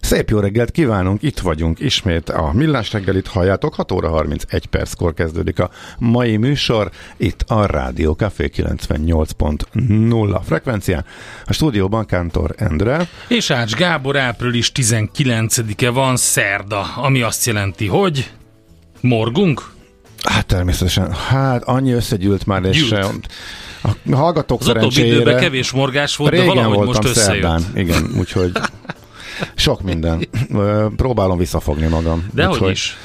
Szép jó reggelt kívánunk, itt vagyunk ismét a Millás reggelit halljátok, 6 óra 31 perckor kezdődik a mai műsor, itt a Rádió Café 98.0 frekvencián. A stúdióban Kántor Endre. És Ács Gábor április 19-e van szerda, ami azt jelenti, hogy morgunk? Hát természetesen, hát annyi összegyűlt már, és Gyűlt. eh, a hallgatók Az szerencsére... időben kevés morgás volt, Régen de valahogy voltam most összejött. szerdán, igen, úgyhogy sok minden. Próbálom visszafogni magam. De hogy is.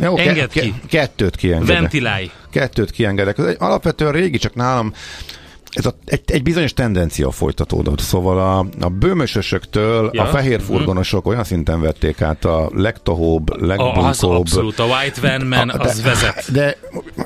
Jó, Engedd ke- ki. kettőt kiengedek. Ventilálj. Kettőt kiengedek. Ez egy alapvetően régi, csak nálam ez a, egy, egy bizonyos tendencia folytatódott. Szóval a, a bőmösösöktől Ja. a fehér furgonosok olyan szinten vették át a legtohóbb, az legbunkóbb. abszolút, a White Van Man A- az vezet. De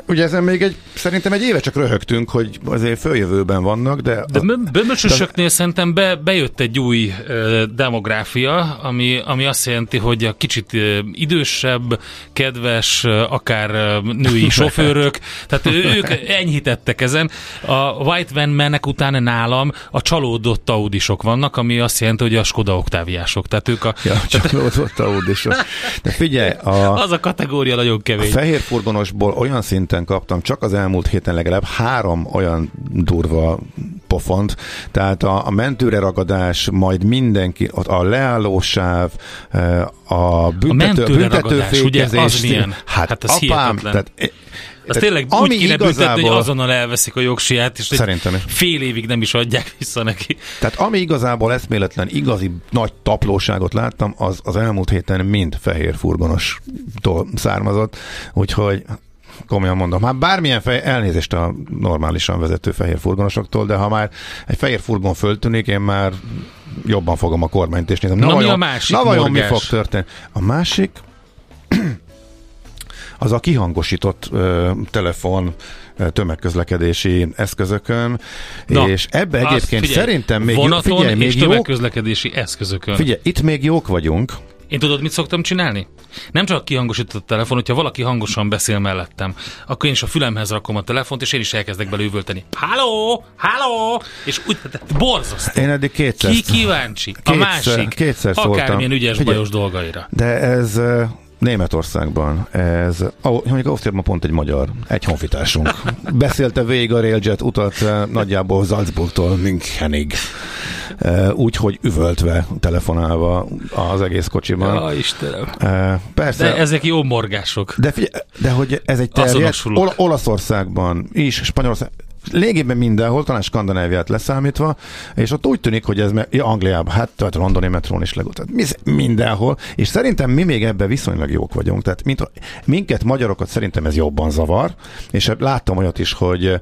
ugye ezen még egy, szerintem egy éve csak röhögtünk, hogy azért följövőben vannak, de, De a, bö- bömösösöknél szerintem be, bejött egy új ö, demográfia, ami, ami azt jelenti, hogy a kicsit ö, idősebb, kedves, ö, akár ö, női sofőrök, tehát ők enyhítettek ezen. A White Van mennek utána nálam a csalódott Audisok vannak, ami azt jelenti, hogy a Skoda oktáviások. Tehát ők a, ja, csak ott Audisok. De figyelj, a, az a kategória nagyon A kemény. fehér furgonosból olyan szinten kaptam, csak az elmúlt héten legalább három olyan durva pofont, tehát a, a mentőre ragadás, majd mindenki, a leállósáv, eh, a büntető, mentőre ragadás, büntetőfékezés. ugye, az milyen? Hát, Hát az apám, hihetetlen. tehát, Az tehát tényleg ami úgy kéne büntetni, hogy igazából- azonnal elveszik a jogsiját, és Szerintem is. fél évig nem is adják vissza neki. Tehát ami igazából eszméletlen, igazi nagy taplóságot láttam, az az elmúlt héten mind fehér furgonostól származott, úgyhogy komolyan mondom, hát bármilyen fej, elnézést a normálisan vezető fehér furgonosoktól, de ha már egy fehér furgon föltűnik, én már jobban fogom a kormányt és nézem. Na, mi vajon, a másik na vajon mi fog történni? A másik az a kihangosított ö, telefon ö, tömegközlekedési eszközökön, Na, és ebbe egyébként figyelj, szerintem még jó, vonaton figyelj, még és jó, tömegközlekedési eszközökön. Figyelj, itt még jók vagyunk. Én tudod, mit szoktam csinálni? Nem csak kihangosított a telefon, hogyha valaki hangosan beszél mellettem, akkor én is a fülemhez rakom a telefont, és én is elkezdek bele üvölteni. Halló! Halló! És úgy, borzasztó. Én eddig kétszer. Ki kíváncsi? A Kétszer- másik. kétszer szóltam. Akármilyen ügyes, Figyelj. bajos dolgaira. De ez Németországban, ez, mondjuk Ausztriában pont egy magyar, egy honfitársunk. Beszélte végig a Railjet utat ö, nagyjából Salzburgtól Münchenig. Ö, Úgyhogy üvöltve, telefonálva az egész kocsiban. Ja, Istenem. Ö, Persze. De ezek jó morgások. De, figyelj, de hogy ez egy terjedt, Azonosulok. Ol- Olaszországban is, Spanyolország, lényegében mindenhol, talán Skandináviát leszámítva, és ott úgy tűnik, hogy ez ja, Angliában, hát tehát a londoni metrón is legutóbb. Mi- Mindenhol, és szerintem mi még ebben viszonylag jók vagyunk. Tehát mint, minket, magyarokat szerintem ez jobban zavar, és láttam olyat is, hogy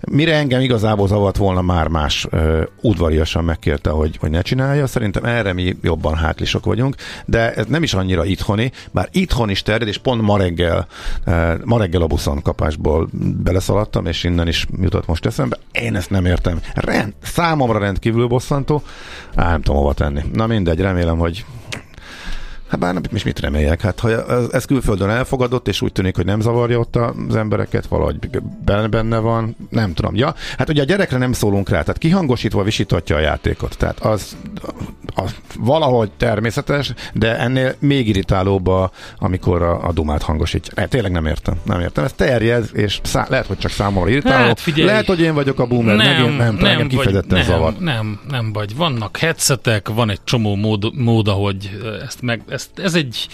Mire engem igazából zavart volna, már más uh, udvariasan megkérte, hogy, hogy ne csinálja. Szerintem erre mi jobban hátlisok vagyunk, de ez nem is annyira itthoni, bár itthon is terjed, és pont ma reggel, uh, ma reggel a buszon kapásból beleszaladtam, és innen is jutott most eszembe. Én ezt nem értem. Rend, számomra rendkívül bosszantó. Á, nem tudom hova tenni. Na mindegy, remélem, hogy Hát bár nem, is mit reméljek? Hát ha ez külföldön elfogadott, és úgy tűnik, hogy nem zavarja ott az embereket, valahogy benne van, nem tudom. Ja, hát ugye a gyerekre nem szólunk rá, tehát kihangosítva visítatja a játékot. Tehát az, az valahogy természetes, de ennél még irritálóbb, a, amikor a, a dumát hangosítja. Hát, tényleg nem értem, nem értem. Ez terjed, és szá- lehet, hogy csak számomra irritáló. Hát, figyelj, lehet, hogy én vagyok a boomer, nem, megint nem, nem, nem kifejezetten vagy, zavar. Nem, nem, nem vagy. Vannak headsetek, van egy csomó mód, mód ahogy ezt meg, ez, ez egy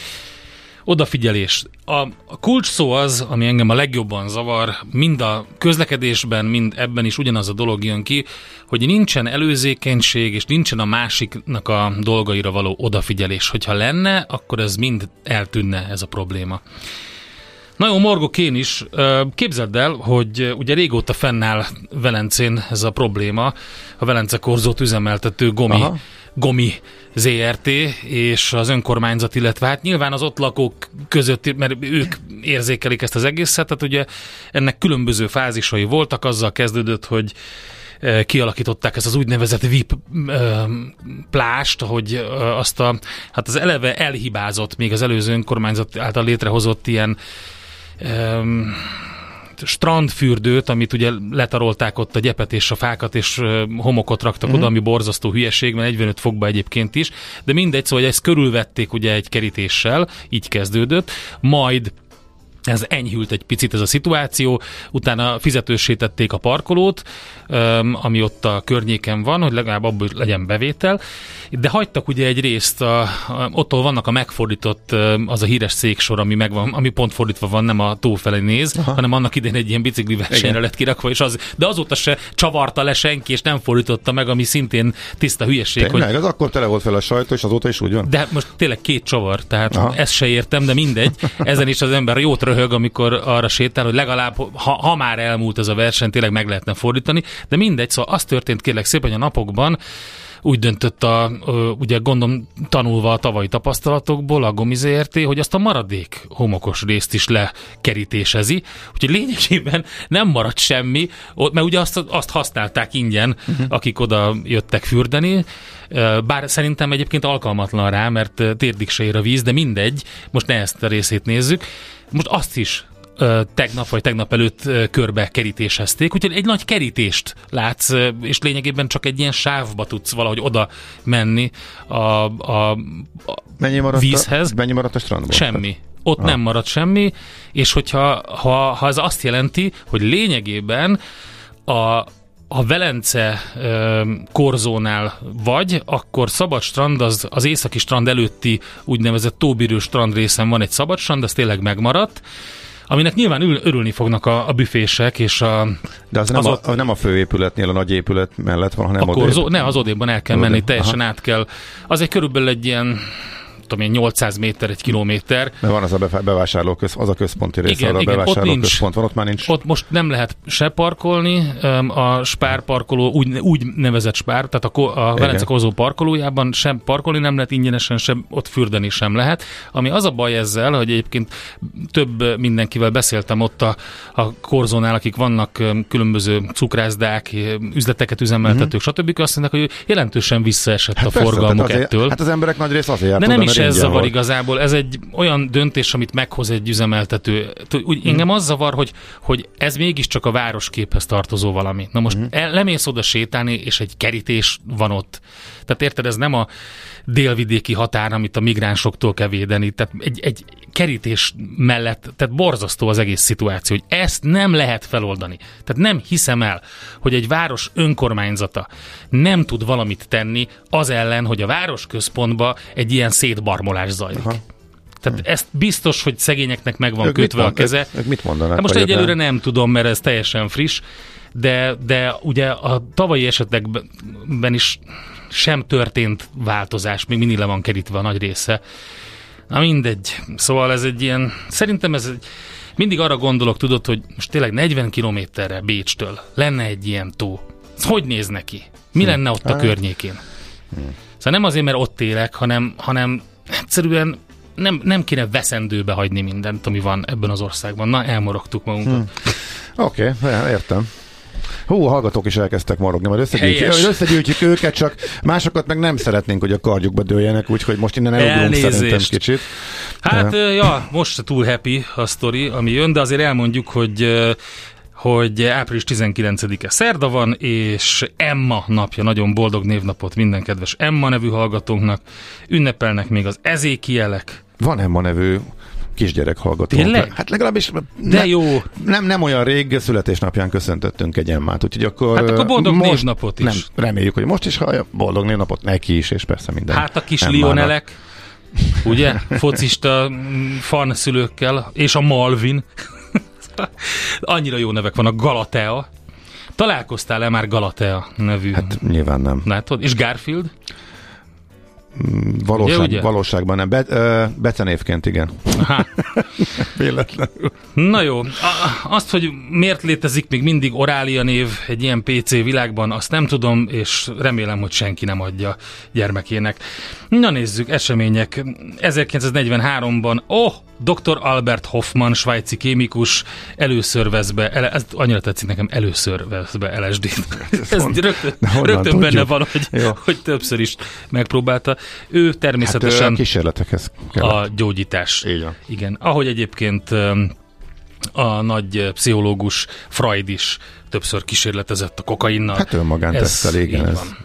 odafigyelés. A, a kulcs szó az, ami engem a legjobban zavar, mind a közlekedésben, mind ebben is ugyanaz a dolog jön ki, hogy nincsen előzékenység, és nincsen a másiknak a dolgaira való odafigyelés. Hogyha lenne, akkor ez mind eltűnne ez a probléma. Nagyon morgok én is. Képzeld el, hogy ugye régóta fennáll Velencén ez a probléma, a Velence korzót üzemeltető Gomi Aha Gomi ZRT és az önkormányzat, illetve hát nyilván az ott lakók között, mert ők érzékelik ezt az egészet, tehát ugye ennek különböző fázisai voltak, azzal kezdődött, hogy e, kialakították ezt az úgynevezett VIP e, plást, hogy e, azt a, hát az eleve elhibázott, még az előző önkormányzat által létrehozott ilyen strandfürdőt, amit ugye letarolták ott a gyepet és a fákat, és homokot raktak uh-huh. oda, ami borzasztó hülyeség, mert 45 fokba egyébként is, de mindegy, szóval ezt körülvették ugye egy kerítéssel, így kezdődött, majd ez enyhült egy picit ez a szituáció, utána fizetősítették a parkolót, ami ott a környéken van, hogy legalább abból legyen bevétel, de hagytak ugye egy részt, a, a, ottól vannak a megfordított, az a híres széksor, ami, megvan, ami pont fordítva van, nem a tó felé néz, Aha. hanem annak idén egy ilyen bicikli versenyre lett kirakva, és az, de azóta se csavarta le senki, és nem fordította meg, ami szintén tiszta hülyeség. Tényleg, hogy... az akkor tele volt fel a sajtó, és azóta is úgy van? De most tényleg két csavar, tehát Aha. ezt se értem, de mindegy. Ezen is az ember jót röhög, amikor arra sétál, hogy legalább, ha, ha már elmúlt ez a verseny, tényleg meg lehetne fordítani, de mindegy, szóval az történt kérlek szépen, hogy a napokban úgy döntött a, ugye gondom tanulva a tavalyi tapasztalatokból a Gomi ZRT, hogy azt a maradék homokos részt is lekerítésezi, úgyhogy lényegében nem maradt semmi, mert ugye azt, azt használták ingyen, uh-huh. akik oda jöttek fürdeni, bár szerintem egyébként alkalmatlan rá, mert térdig se ér a víz, de mindegy, most ne ezt a részét nézzük. Most azt is tegnap vagy tegnap előtt körbe kerítésezték, úgyhogy egy nagy kerítést látsz, és lényegében csak egy ilyen sávba tudsz valahogy oda menni a, a, a mennyi maradt vízhez. A, mennyi maradt a strandból? Semmi. Ott ha. nem maradt semmi, és hogyha ha, ha ez azt jelenti, hogy lényegében a, a Velence ö, korzónál vagy, akkor szabad strand, az, az északi strand előtti úgynevezett tóbírő strand részen van egy szabad strand, az tényleg megmaradt, aminek nyilván ül, örülni fognak a, a büfések, és a... De az, az nem, ott, a, nem a főépületnél, a nagy épület mellett van, hanem a korzó, Ne, az odéban el kell menni, teljesen Aha. át kell. Az egy körülbelül egy ilyen tudom én, 800 méter, egy kilométer. Mert van az a bevásárló köz, az a központi része, igen, a igen, bevásárló ott nincs, központ van, ott már nincs. Ott most nem lehet se parkolni, a Spár parkoló, úgy, úgy nevezett Spár, tehát a, a Velence Kozó parkolójában sem parkolni nem lehet ingyenesen, sem ott fürdeni sem lehet. Ami az a baj ezzel, hogy egyébként több mindenkivel beszéltem ott a, a korzónál, akik vannak különböző cukrászdák, üzleteket üzemeltetők, uh-huh. stb. Azt mondják, hogy jelentősen visszaesett hát a persze, forgalmuk azért, ettől. Hát az emberek nagy rész azért De nem is ez zavar volt. igazából, ez egy olyan döntés, amit meghoz egy üzemeltető. Úgy, hmm. engem az zavar, hogy, hogy ez mégiscsak a városképhez tartozó valami. Na most hmm. lemész oda sétálni, és egy kerítés van ott. Tehát érted, ez nem a délvidéki határ, amit a migránsoktól kell védeni. Tehát egy, egy kerítés mellett, tehát borzasztó az egész szituáció, hogy ezt nem lehet feloldani. Tehát nem hiszem el, hogy egy város önkormányzata nem tud valamit tenni az ellen, hogy a város központba egy ilyen szétbarmolás zajlik. Aha. Tehát hm. ezt biztos, hogy szegényeknek meg van ők kötve a keze. Ők, ők mit mondanak? Hát most egyelőre nem tudom, mert ez teljesen friss, de, de ugye a tavalyi esetekben is sem történt változás, még mindig le van kerítve a nagy része. Na mindegy. Szóval ez egy ilyen, szerintem ez egy, mindig arra gondolok, tudod, hogy most tényleg 40 kilométerre Bécstől lenne egy ilyen tó. Ez hogy néz neki? Mi lenne ott a környékén? Szóval nem azért, mert ott élek, hanem, hanem egyszerűen nem, nem kéne veszendőbe hagyni mindent, ami van ebben az országban. Na, elmorogtuk magunkat. Oké, okay, értem. Hú, a hallgatók is elkezdtek morogni, majd összegyűjtjük, Helyes. összegyűjtjük őket, csak másokat meg nem szeretnénk, hogy a kardjukba dőljenek, úgyhogy most innen elugrunk szerintem kicsit. Hát, ö, ja, most túl happy a sztori, ami jön, de azért elmondjuk, hogy hogy április 19-e szerda van, és Emma napja, nagyon boldog névnapot minden kedves Emma nevű hallgatónknak. Ünnepelnek még az ezékielek. Van Emma nevű kisgyerek hallgató. Tényleg? Hát legalábbis De ne, jó, nem, nem olyan rég születésnapján köszöntöttünk egy Emmát, úgyhogy akkor... Hát akkor boldog most, névnapot is. Nem, reméljük, hogy most is hallja. Boldog névnapot neki is, és persze minden. hát a kis Emmának. Lionelek, ugye, focista mm, fan szülőkkel, és a Malvin. Annyira jó nevek van, a Galatea. Találkoztál-e már Galatea nevű? Hát nyilván nem. Látod? És Garfield? Valóság, Ugye, ugye? Valóságban nem. Be, ö, becenévként igen. Véletlenül. Na jó, a- azt, hogy miért létezik még mindig Orália név egy ilyen PC világban, azt nem tudom, és remélem, hogy senki nem adja gyermekének. Na nézzük, események. 1943-ban, oh, dr. Albert Hoffman, svájci kémikus, először vesz be, ele, ez annyira tetszik nekem, először vesz be LSD-t. Ez hon- rögtön, rögtön benne van, hogy, Jó. hogy többször is megpróbálta. Ő Hát természetesen a kísérletekhez kell. a gyógyítás. Van. Igen, ahogy egyébként a nagy pszichológus Freud is többször kísérletezett a kokainnal. Hát önmagán tesztel, igen, ez van.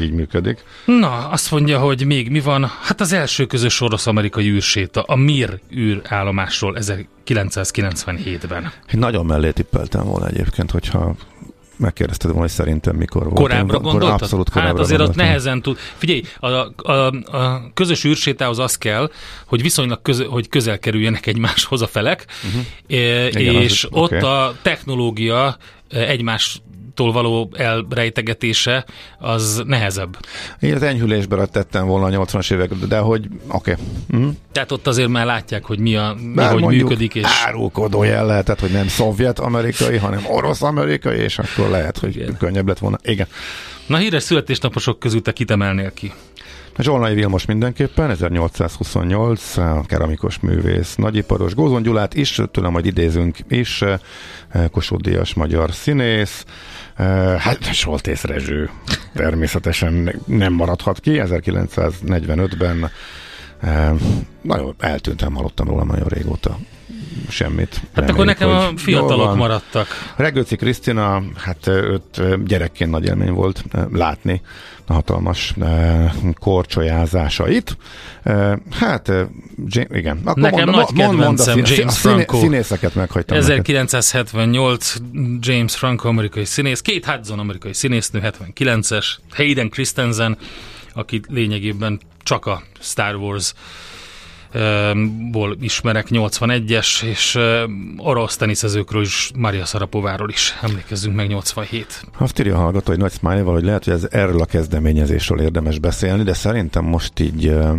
Így működik. Na, azt mondja, hogy még mi van? Hát az első közös orosz-amerikai űrséta, a Mir űrállomásról 1997-ben. Én nagyon mellé tippeltem volna egyébként, hogyha megkérdezted volna, hogy szerintem mikor volt. Korábbra gondoltad? Abszolút korábbra Hát azért ott gondoltam. nehezen tud. Figyelj, a, a, a közös űrsétához az kell, hogy viszonylag közel, hogy közel kerüljenek egymáshoz a felek, uh-huh. Mhm. Igen, és az- ott oké. a technológia eh, egymástól való elrejtegetése az nehezebb. Én az enyhülésbe tettem volna a 80-as évek, de hogy oké. Okay. Mm. Tehát ott azért már látják, hogy mi, a, mi hogy működik, és árulkodó jel lehetett, hogy nem szovjet-amerikai, hanem orosz-amerikai, és akkor lehet, hogy Igen. könnyebb lett volna. Igen. na híres születésnaposok közül te kit emelnél ki? Zsolnai Vilmos mindenképpen, 1828, a keramikus művész, nagyiparos, Gózon Gyulát is, tőlem majd idézünk is, eh, Kossuth Díjas magyar színész, eh, hát Soltész Rezső természetesen nem maradhat ki, 1945-ben eh, nagyon eltűntem, hallottam róla nagyon régóta semmit. Hát akkor nekem a fiatalok maradtak. Regőci Krisztina, hát őt gyerekként nagy élmény volt látni a hatalmas korcsolyázásait. Hát, igen. Akkor Nekem nagy kedvencem szín- James Franco. Színészeket meghagytam. neked. 1978 James Franco amerikai színész, Kate Hudson amerikai színésznő, 79-es, Hayden Christensen, aki lényegében csak a Star Wars ból ismerek, 81-es, és um, orosz teniszezőkről is, Maria Szarapováról is emlékezzünk meg, 87. Azt írja a hallgató, hogy nagy smiley hogy lehet, hogy ez erről a kezdeményezésről érdemes beszélni, de szerintem most így ö,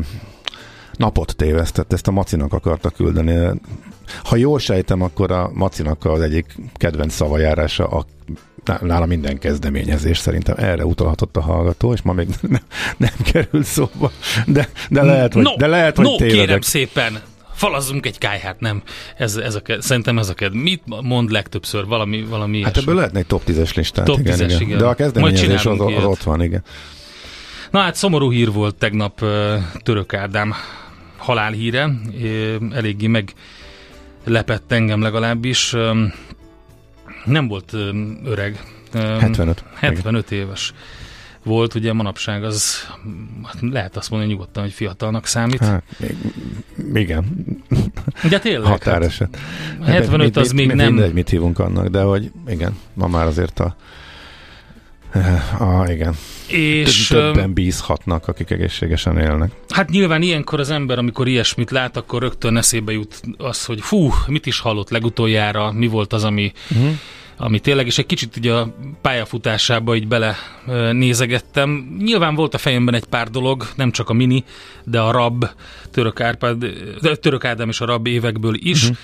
napot tévesztett, ezt a Macinak akarta küldeni. Ha jól sejtem, akkor a Macinak az egyik kedvenc szavajárása a nála minden kezdeményezés szerintem erre utalhatott a hallgató, és ma még nem, nem került szóba, de, de lehet, hogy, no, de lehet, hogy no, kérem tévedek. szépen, falazzunk egy kájhát, nem. Ez, ez a, szerintem ez a kedv. Mit mond legtöbbször? Valami, valami Hát ilyesmi. ebből lehetne egy top 10-es listát. Top igen, 10-es, igen. igen. De a kezdeményezés az, az ilyet. ott van, igen. Na hát szomorú hír volt tegnap Török Ádám halálhíre, eléggé meglepett engem legalábbis. Nem volt öreg. Öm, 75. 75 éves volt, ugye manapság az hát lehet azt mondani nyugodtan, hogy fiatalnak számít. Hát, igen, De tényleg, hát, határeset. 75 az még mit, nem... Mindegy, mit hívunk annak, de hogy igen, ma már azért a Ah, igen. és Többen bízhatnak, akik egészségesen élnek. Hát nyilván ilyenkor az ember, amikor ilyesmit lát, akkor rögtön eszébe jut az, hogy fú, mit is hallott legutoljára, mi volt az, ami, uh-huh. ami tényleg, és egy kicsit ugye a pályafutásába így bele nézegettem. Nyilván volt a fejemben egy pár dolog, nem csak a mini, de a rab, török, Árpád, török Ádám és a rab évekből is, uh-huh.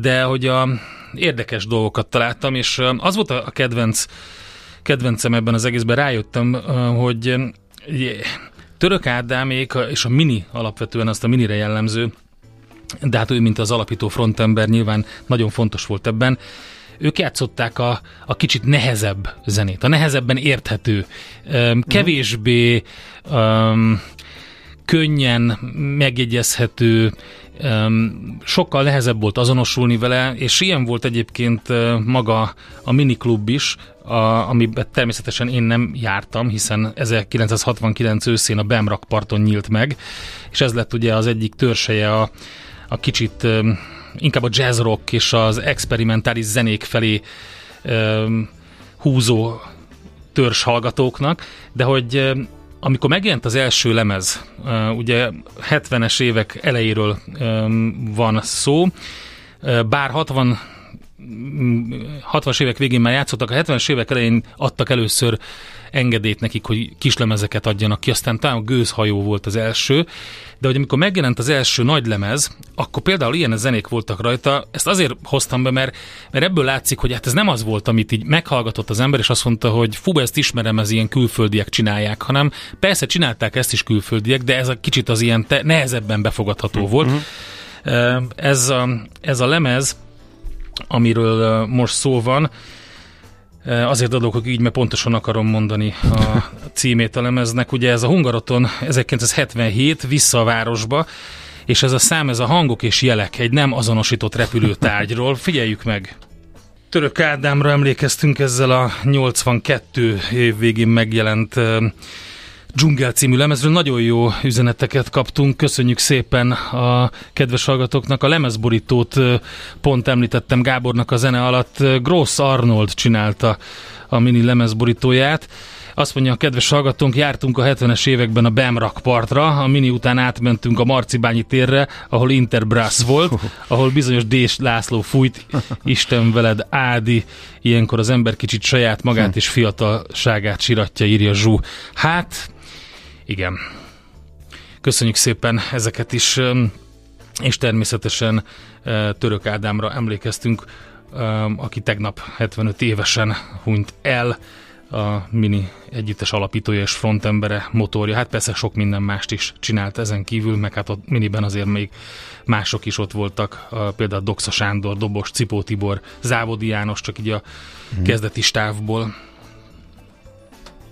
de hogy a érdekes dolgokat találtam, és az volt a kedvenc kedvencem ebben az egészben, rájöttem, hogy Török Ádámék és a Mini alapvetően azt a Minire jellemző, de hát ő, mint az alapító frontember nyilván nagyon fontos volt ebben, ők játszották a, a kicsit nehezebb zenét, a nehezebben érthető, kevésbé um, könnyen megjegyezhető, sokkal nehezebb volt azonosulni vele, és ilyen volt egyébként maga a miniklub is, a, amiben természetesen én nem jártam, hiszen 1969 őszén a Bemrak parton nyílt meg, és ez lett ugye az egyik törseje a, a kicsit inkább a jazz rock és az experimentális zenék felé húzó törzs hallgatóknak, de hogy amikor megjelent az első lemez, ugye 70-es évek elejéről van szó, bár 60 60-as évek végén már játszottak, a 70-es évek elején adtak először engedélyt nekik, hogy kislemezeket adjanak ki, aztán talán a gőzhajó volt az első, de hogy amikor megjelent az első nagy lemez, akkor például ilyen zenék voltak rajta, ezt azért hoztam be, mert, mert ebből látszik, hogy hát ez nem az volt, amit így meghallgatott az ember, és azt mondta, hogy fú, ezt ismerem, ez ilyen külföldiek csinálják, hanem persze csinálták ezt is külföldiek, de ez a kicsit az ilyen te, nehezebben befogadható volt. Uh-huh. Ez a, ez a lemez, amiről most szó van, Azért adok hogy így, mert pontosan akarom mondani a címét a lemeznek. Ugye ez a Hungaroton 1977 vissza a városba, és ez a szám, ez a hangok és jelek egy nem azonosított repülőtárgyról. Figyeljük meg! Török Ádámra emlékeztünk ezzel a 82 év végén megjelent Dzsungel című lemezről nagyon jó üzeneteket kaptunk, köszönjük szépen a kedves hallgatóknak. A lemezborítót pont említettem Gábornak a zene alatt, Gross Arnold csinálta a mini lemezborítóját. Azt mondja a kedves hallgatónk, jártunk a 70-es években a Bemrak partra, a mini után átmentünk a Marcibányi térre, ahol Interbrass volt, ahol bizonyos Dés László fújt, Isten veled Ádi, ilyenkor az ember kicsit saját magát és fiatalságát siratja, írja Zsú. Hát, igen. Köszönjük szépen ezeket is, és természetesen Török Ádámra emlékeztünk, aki tegnap 75 évesen hunyt el, a Mini együttes alapítója és frontembere, motorja. Hát persze sok minden mást is csinált ezen kívül, meg hát a Miniben azért még mások is ott voltak, például Doxa Sándor, Dobos, Cipó Tibor, Závodi János, csak így a hmm. kezdeti stávból.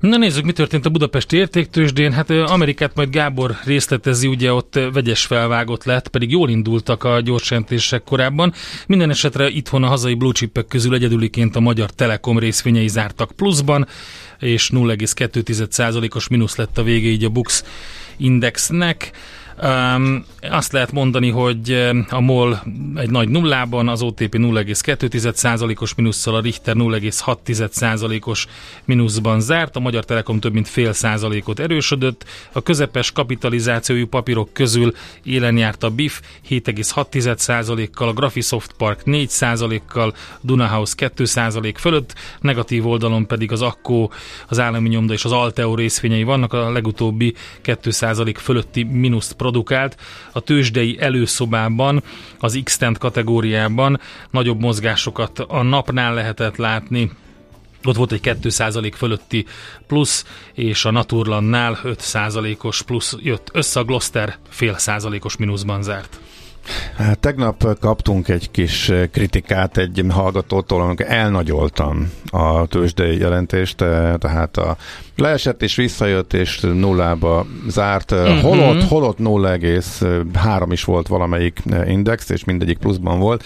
Na nézzük, mi történt a budapesti értéktősdén. Hát Amerikát majd Gábor részletezi, ugye ott vegyes felvágott lett, pedig jól indultak a gyorsentések korábban. Minden esetre itthon a hazai blue közül egyedüliként a Magyar Telekom részvényei zártak pluszban, és 0,2%-os mínusz lett a vége így a Bux Indexnek. Um, azt lehet mondani, hogy a MOL egy nagy nullában, az OTP 0,2%-os mínusszal, a Richter 0,6%-os mínuszban zárt, a Magyar Telekom több mint fél százalékot erősödött, a közepes kapitalizációjú papírok közül élen járt a BIF 7,6%-kal, a Graphisoft Park 4%-kal, Dunahouse 2% fölött, negatív oldalon pedig az Akkó, az állami nyomda és az Alteo részvényei vannak, a legutóbbi 2% fölötti mínuszt produkált. A tőzsdei előszobában, az x kategóriában nagyobb mozgásokat a napnál lehetett látni, ott volt egy 2% fölötti plusz, és a Naturlandnál 5%-os plusz jött össze, a Gloster fél százalékos mínuszban zárt. Hát, tegnap kaptunk egy kis kritikát egy hallgatótól, amikor elnagyoltam a tőzsdei jelentést, tehát a leesett és visszajött és nullába zárt, uh-huh. holott, holott 0,3 is volt valamelyik index, és mindegyik pluszban volt.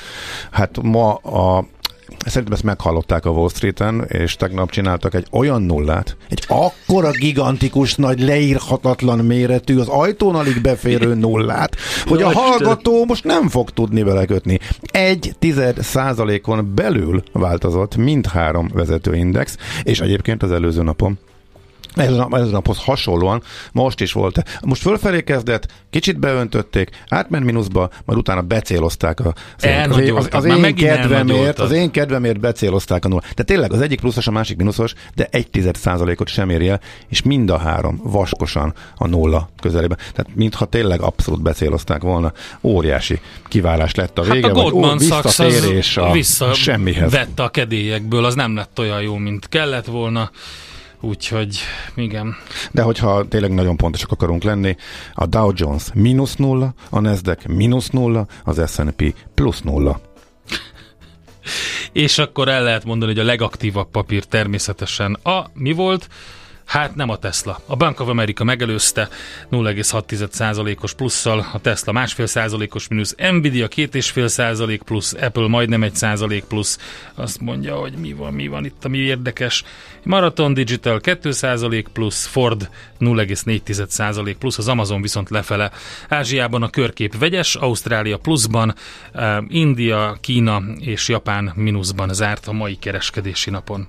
Hát ma a szerintem ezt meghallották a Wall Street-en, és tegnap csináltak egy olyan nullát, egy akkora gigantikus, nagy, leírhatatlan méretű, az ajtón alig beférő nullát, hogy a hallgató most nem fog tudni belekötni. Egy tized százalékon belül változott mindhárom vezetőindex, és egyébként az előző napon ez a, ez a naphoz hasonlóan most is volt. Most fölfelé kezdett, kicsit beöntötték, átment mínuszba, majd utána becélozták a az, az, az, én kedvemért, az én kedvemért becélozták a nulla. Tehát tényleg az egyik pluszos, a másik mínuszos, de egy tized százalékot sem éri el, és mind a három vaskosan a nulla közelében. Tehát mintha tényleg abszolút becélozták volna. Óriási kiválás lett a vége, hát a Goldman vagy ó, visszatérés a vissza semmihez. vette a kedélyekből, az nem lett olyan jó, mint kellett volna. Úgyhogy igen. De hogyha tényleg nagyon pontosak akarunk lenni, a Dow Jones mínusz nulla, a Nasdaq mínusz nulla, az S&P plusz nulla. És akkor el lehet mondani, hogy a legaktívabb papír természetesen a mi volt? Hát nem a Tesla. A Bank of America megelőzte 0,6%-os plusszal, a Tesla másfél százalékos mínusz, Nvidia 2,5 százalék plusz, Apple majdnem egy százalék plusz. Azt mondja, hogy mi van, mi van itt, ami érdekes. Marathon Digital 2 százalék plusz, Ford 0,4 százalék plusz, az Amazon viszont lefele. Ázsiában a körkép vegyes, Ausztrália pluszban, eh, India, Kína és Japán mínuszban zárt a mai kereskedési napon.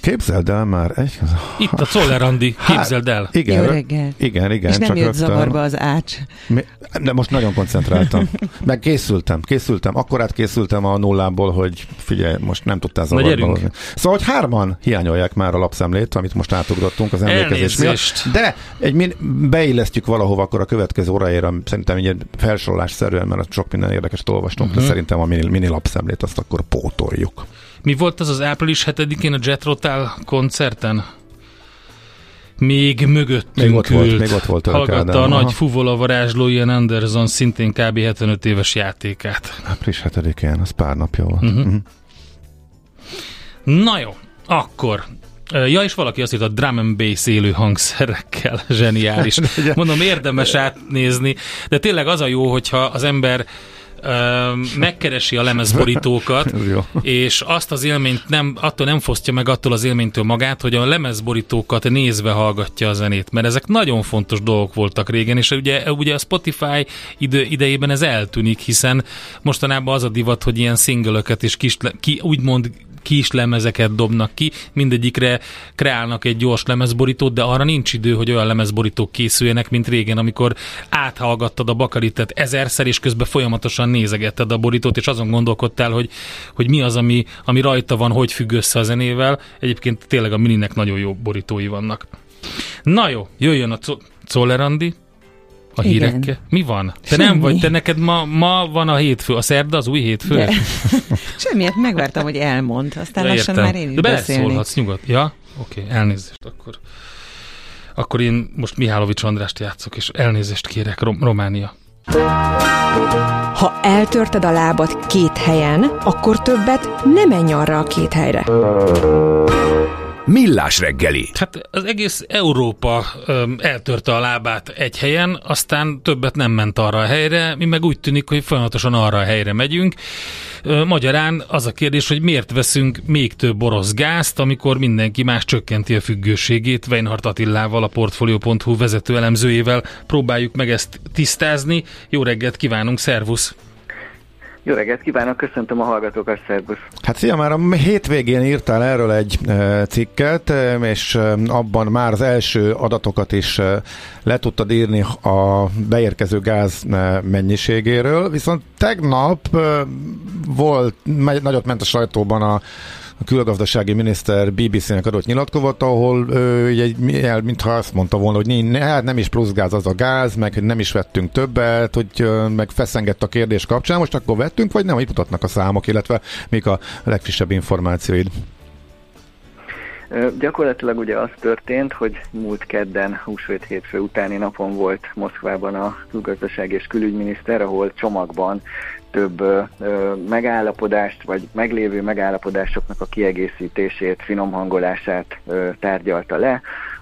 Képzeld el már egy... Itt a Czoller Andi, hát, képzeld el. Hát, igen, Jó reggel. Igen, igen. És nem csak jött rögtön, zavarba az ács. Mi, de most nagyon koncentráltam. Meg készültem, készültem. Akkor át készültem a nullából, hogy figyelj, most nem tudtál zavarba hozni. Szóval, hogy hárman hiányolják már a lapszemlét, amit most átugrottunk az emlékezés miatt. De egy min, beillesztjük valahova akkor a következő órájára, szerintem egy felsorolás szerűen, mert sok minden érdekes olvastunk, uh-huh. de mhm. szerintem a mini, mini lapszemlét azt akkor pótoljuk. Mi volt az az április 7-én a Jet Rotal koncerten? Még mögöttünk még ott ült, volt, még ott volt hallgatta a nagy fuvola varázsló Ian Anderson szintén kb. 75 éves játékát. Április 7-én, az pár napja volt. Uh-huh. Uh-huh. Na jó, akkor Ja, és valaki azt írta, a drum and bass élő hangszerekkel, zseniális. Mondom, érdemes átnézni, de tényleg az a jó, hogyha az ember megkeresi a lemezborítókat, és azt az élményt nem, attól nem fosztja meg attól az élménytől magát, hogy a lemezborítókat nézve hallgatja a zenét, mert ezek nagyon fontos dolgok voltak régen, és ugye, ugye a Spotify idő, idejében ez eltűnik, hiszen mostanában az a divat, hogy ilyen szingölöket és kis, ki, úgymond kis lemezeket dobnak ki, mindegyikre kreálnak egy gyors lemezborítót, de arra nincs idő, hogy olyan lemezborítók készüljenek, mint régen, amikor áthallgattad a bakaritet ezerszer, és közben folyamatosan nézegetted a borítót, és azon gondolkodtál, hogy, hogy mi az, ami, ami rajta van, hogy függ össze a zenével. Egyébként tényleg a mininek nagyon jó borítói vannak. Na jó, jöjjön a Czoller Andi, a Igen. hírekkel? Mi van? Te Semmi. nem vagy, te neked ma, ma van a hétfő, a szerda az új hétfő? De. Semmiért megvártam, hogy elmond, aztán ja, lassan már én is De beszélhatsz nyugodt. Ja? Oké, okay, elnézést akkor. Akkor én most Mihálovics Andrást játszok, és elnézést kérek, Rom- Románia. Ha eltörted a lábad két helyen, akkor többet nem menj arra a két helyre. Millás reggeli. Hát az egész Európa öm, eltörte a lábát egy helyen, aztán többet nem ment arra a helyre, mi meg úgy tűnik, hogy folyamatosan arra a helyre megyünk. Ö, magyarán az a kérdés, hogy miért veszünk még több orosz gázt, amikor mindenki más csökkenti a függőségét. Weinhardt Attilával, a Portfolio.hu vezető elemzőjével próbáljuk meg ezt tisztázni. Jó reggelt kívánunk, szervusz! Jó reggelt kívánok, köszöntöm a hallgatókat, szervusz! Hát szia, már a hétvégén írtál erről egy e, cikket, e, és e, abban már az első adatokat is le tudtad írni a beérkező gáz mennyiségéről, viszont tegnap volt, nagyot ment a sajtóban a a külgazdasági miniszter BBC-nek adott nyilatkozat, ahol ő, egy, mintha azt mondta volna, hogy nincs, hát nem is plusz gáz az a gáz, meg nem is vettünk többet, hogy meg feszengett a kérdés kapcsán, most akkor vettünk, vagy nem, hogy mutatnak a számok, illetve mik a legfrissebb információid? Gyakorlatilag ugye az történt, hogy múlt kedden, húsvét hétfő utáni napon volt Moszkvában a külgazdaság és külügyminiszter, ahol csomagban több megállapodást, vagy meglévő megállapodásoknak a kiegészítését, finomhangolását tárgyalta le.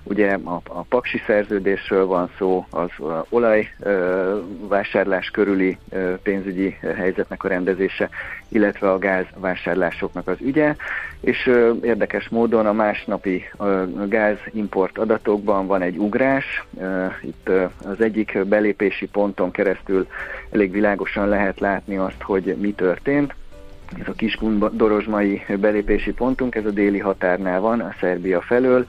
Ugye a, a paksi szerződésről van szó, az olajvásárlás körüli pénzügyi helyzetnek a rendezése, illetve a gázvásárlásoknak az ügye, és érdekes módon a másnapi gázimport adatokban van egy ugrás. Itt az egyik belépési ponton keresztül elég világosan lehet látni azt, hogy mi történt ez a Kiskun-Dorozsmai belépési pontunk, ez a déli határnál van, a Szerbia felől.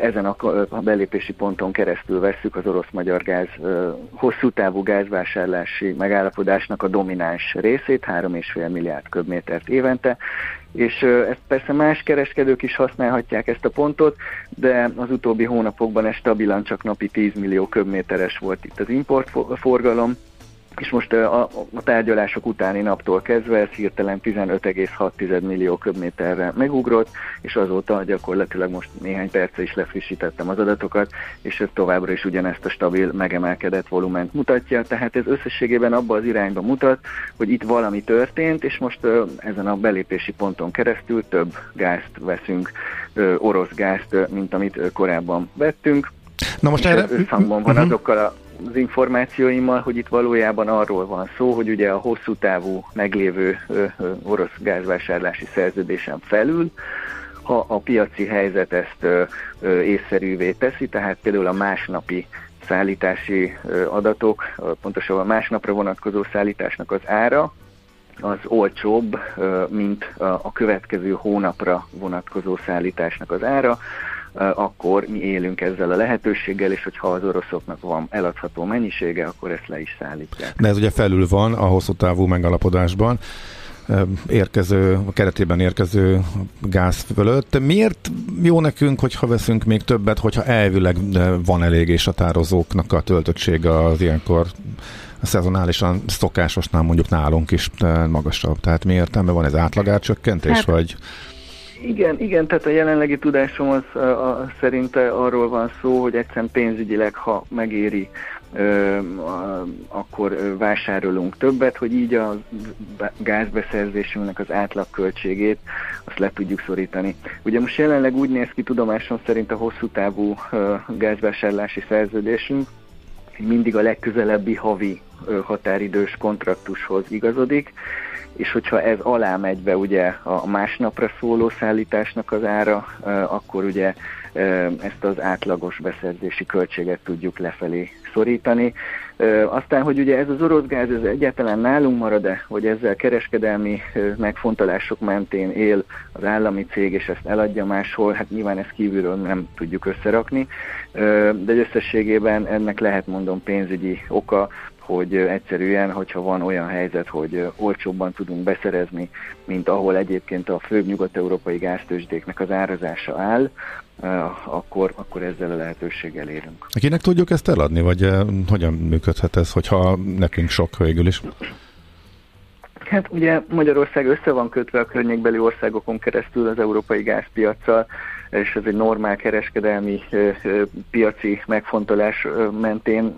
Ezen a belépési ponton keresztül vesszük az orosz-magyar gáz hosszú távú gázvásárlási megállapodásnak a domináns részét, 3,5 milliárd köbmétert évente, és ezt persze más kereskedők is használhatják ezt a pontot, de az utóbbi hónapokban ez stabilan csak napi 10 millió köbméteres volt itt az importforgalom, és most a, a tárgyalások utáni naptól kezdve ez hirtelen 15,6 millió köbméterre megugrott, és azóta gyakorlatilag most néhány perce is lefrissítettem az adatokat, és ez továbbra is ugyanezt a stabil, megemelkedett volument mutatja, tehát ez összességében abba az irányba mutat, hogy itt valami történt, és most ezen a belépési ponton keresztül több gázt veszünk, orosz gázt, mint amit korábban vettünk. Na most erre... Összhangban van uh-huh. azokkal a az információimmal, hogy itt valójában arról van szó, hogy ugye a hosszú távú meglévő orosz gázvásárlási szerződésen felül, ha a piaci helyzet ezt észszerűvé teszi, tehát például a másnapi szállítási adatok, pontosabban a másnapra vonatkozó szállításnak az ára, az olcsóbb, mint a következő hónapra vonatkozó szállításnak az ára akkor mi élünk ezzel a lehetőséggel, és hogyha az oroszoknak van eladható mennyisége, akkor ezt le is szállítják. De ez ugye felül van a hosszú távú megalapodásban érkező, a keretében érkező gáz fölött. Miért jó nekünk, hogyha veszünk még többet, hogyha elvileg van elég és a tározóknak a töltöttsége az ilyenkor szezonálisan szokásosnál mondjuk nálunk is magasabb. Tehát mi értelme van ez átlagárcsökkentés, hát, vagy igen, igen, tehát a jelenlegi tudásom az a, a, szerint arról van szó, hogy egyszerűen pénzügyileg, ha megéri, ö, a, akkor vásárolunk többet, hogy így a gázbeszerzésünknek az átlagköltségét azt le tudjuk szorítani. Ugye most jelenleg úgy néz ki tudomásom szerint a hosszú távú ö, gázvásárlási szerződésünk, mindig a legközelebbi havi ö, határidős kontraktushoz igazodik, és hogyha ez alá megy be ugye a másnapra szóló szállításnak az ára, akkor ugye ezt az átlagos beszerzési költséget tudjuk lefelé szorítani. Aztán, hogy ugye ez az orosz gáz, ez egyáltalán nálunk marad-e, hogy ezzel kereskedelmi megfontolások mentén él az állami cég, és ezt eladja máshol, hát nyilván ezt kívülről nem tudjuk összerakni, de összességében ennek lehet mondom pénzügyi oka, hogy egyszerűen, hogyha van olyan helyzet, hogy olcsóbban tudunk beszerezni, mint ahol egyébként a főbb nyugat-európai gáztősdéknek az árazása áll, akkor, akkor ezzel a lehetőséggel érünk. Kinek tudjuk ezt eladni, vagy hogyan működhet ez, hogyha nekünk sok végül is? Hát ugye Magyarország össze van kötve a környékbeli országokon keresztül az európai gázpiacsal, és ez egy normál kereskedelmi piaci megfontolás mentén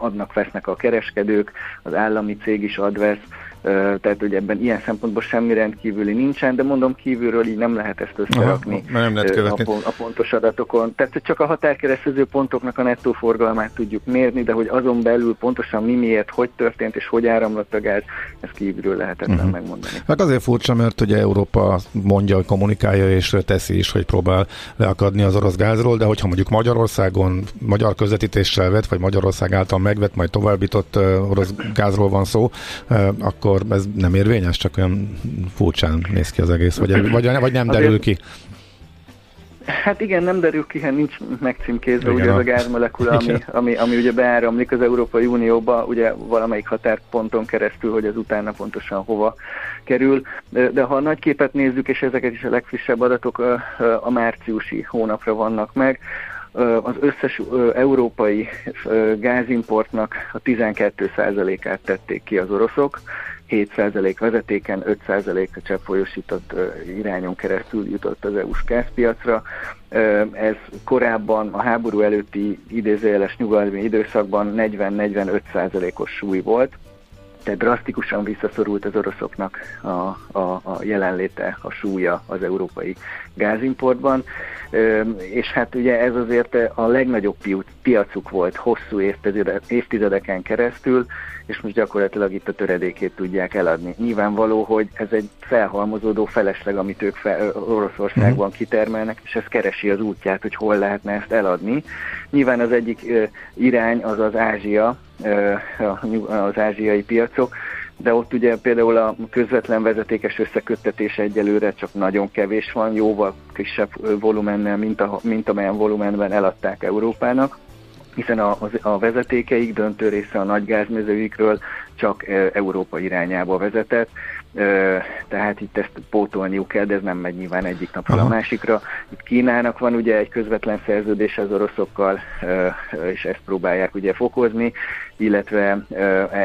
adnak, vesznek a kereskedők, az állami cég is ad, vesz, tehát hogy ebben ilyen szempontból semmi rendkívüli nincsen, de mondom kívülről így nem lehet ezt összerakni Aha, nem lehet a, a pontos adatokon. Tehát csak a határkeresztező pontoknak a nettó forgalmát tudjuk mérni, de hogy azon belül pontosan mi miért, hogy történt és hogy áramlott a gáz, ez kívülről lehetetlen uh-huh. megmondani. Meg azért furcsa, mert ugye Európa mondja, kommunikálja és teszi is, hogy próbál leakadni az orosz gázról, de hogyha mondjuk Magyarországon magyar közvetítéssel vett, vagy Magyarország által megvett, majd továbbított orosz gázról van szó, akkor akkor ez nem érvényes, csak olyan furcsán néz ki az egész, vagy, vagy, vagy nem derül ki? Hát igen, nem derül ki, hát nincs megcímkézve ugye ez a gázmolekula, ami, ami, ami ugye beáramlik az Európai Unióba, ugye valamelyik határponton keresztül, hogy az utána pontosan hova kerül. De ha a nagy képet nézzük, és ezeket is a legfrissebb adatok a, a márciusi hónapra vannak meg, az összes európai gázimportnak a 12%-át tették ki az oroszok, 7% vezetéken, 5% a cseppfolyósított irányon keresztül jutott az EU-s gázpiacra. Ez korábban a háború előtti idézőjeles nyugalmi időszakban 40-45%-os súly volt, tehát drasztikusan visszaszorult az oroszoknak a, a, a jelenléte, a súlya az európai gázimportban, és hát ugye ez azért a legnagyobb piacuk volt hosszú évtizedeken keresztül, és most gyakorlatilag itt a töredékét tudják eladni. Nyilvánvaló, hogy ez egy felhalmozódó felesleg, amit ők fel, Oroszországban mhm. kitermelnek, és ez keresi az útját, hogy hol lehetne ezt eladni. Nyilván az egyik irány az az Ázsia, az ázsiai piacok, de ott ugye például a közvetlen vezetékes összeköttetés egyelőre csak nagyon kevés van, jóval kisebb volumennel, mint, a, mint amelyen volumenben eladták Európának hiszen a, a vezetékeik döntő része a nagy gázmezőikről csak Európa irányába vezetett, tehát itt ezt pótolniuk kell, de ez nem megy nyilván egyik napról Aha. a másikra. Itt Kínának van ugye egy közvetlen szerződés az oroszokkal, és ezt próbálják ugye fokozni, illetve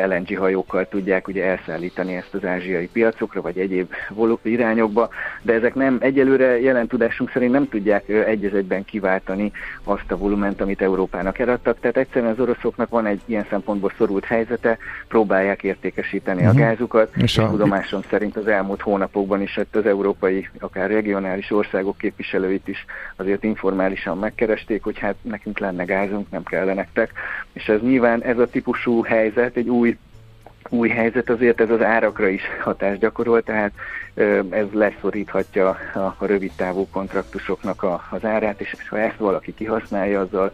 LNG hajókkal tudják ugye elszállítani ezt az ázsiai piacokra, vagy egyéb irányokba, de ezek nem egyelőre jelen tudásunk szerint nem tudják egy egyben kiváltani azt a volument, amit Európának eladtak, tehát egyszerűen az oroszoknak van egy ilyen szempontból szorult helyzete, próbálják értékesíteni uh-huh. a mhm. gázukat, és a... tudomásom szerint az elmúlt hónapokban is az európai, akár regionális országok képviselőit is azért informálisan megkeresték, hogy hát nekünk lenne gázunk, nem kell nektek, és ez nyilván ez a típusú helyzet egy új új helyzet azért ez az árakra is hatást gyakorol, tehát ez leszoríthatja a rövid távú kontraktusoknak az árát, és ha ezt valaki kihasználja, azzal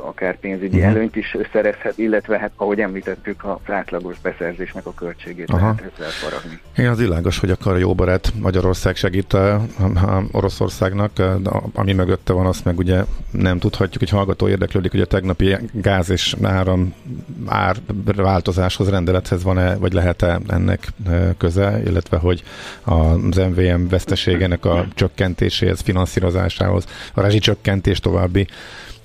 akár pénzügyi uh-huh. előnyt is szerezhet, illetve hát ahogy említettük, a átlagos beszerzésnek a költségét Aha. lehet ezzel faragni. Igen, az világos, hogy akkor a jó barát Magyarország segít a, a Oroszországnak, ami mögötte van, azt meg ugye nem tudhatjuk, hogy hallgató érdeklődik, hogy a tegnapi gáz és áram ár változáshoz rendelethez van-e, vagy lehet-e ennek köze, illetve hogy az MVM veszteségének a csökkentéséhez, finanszírozásához, a rezsicsökkentés további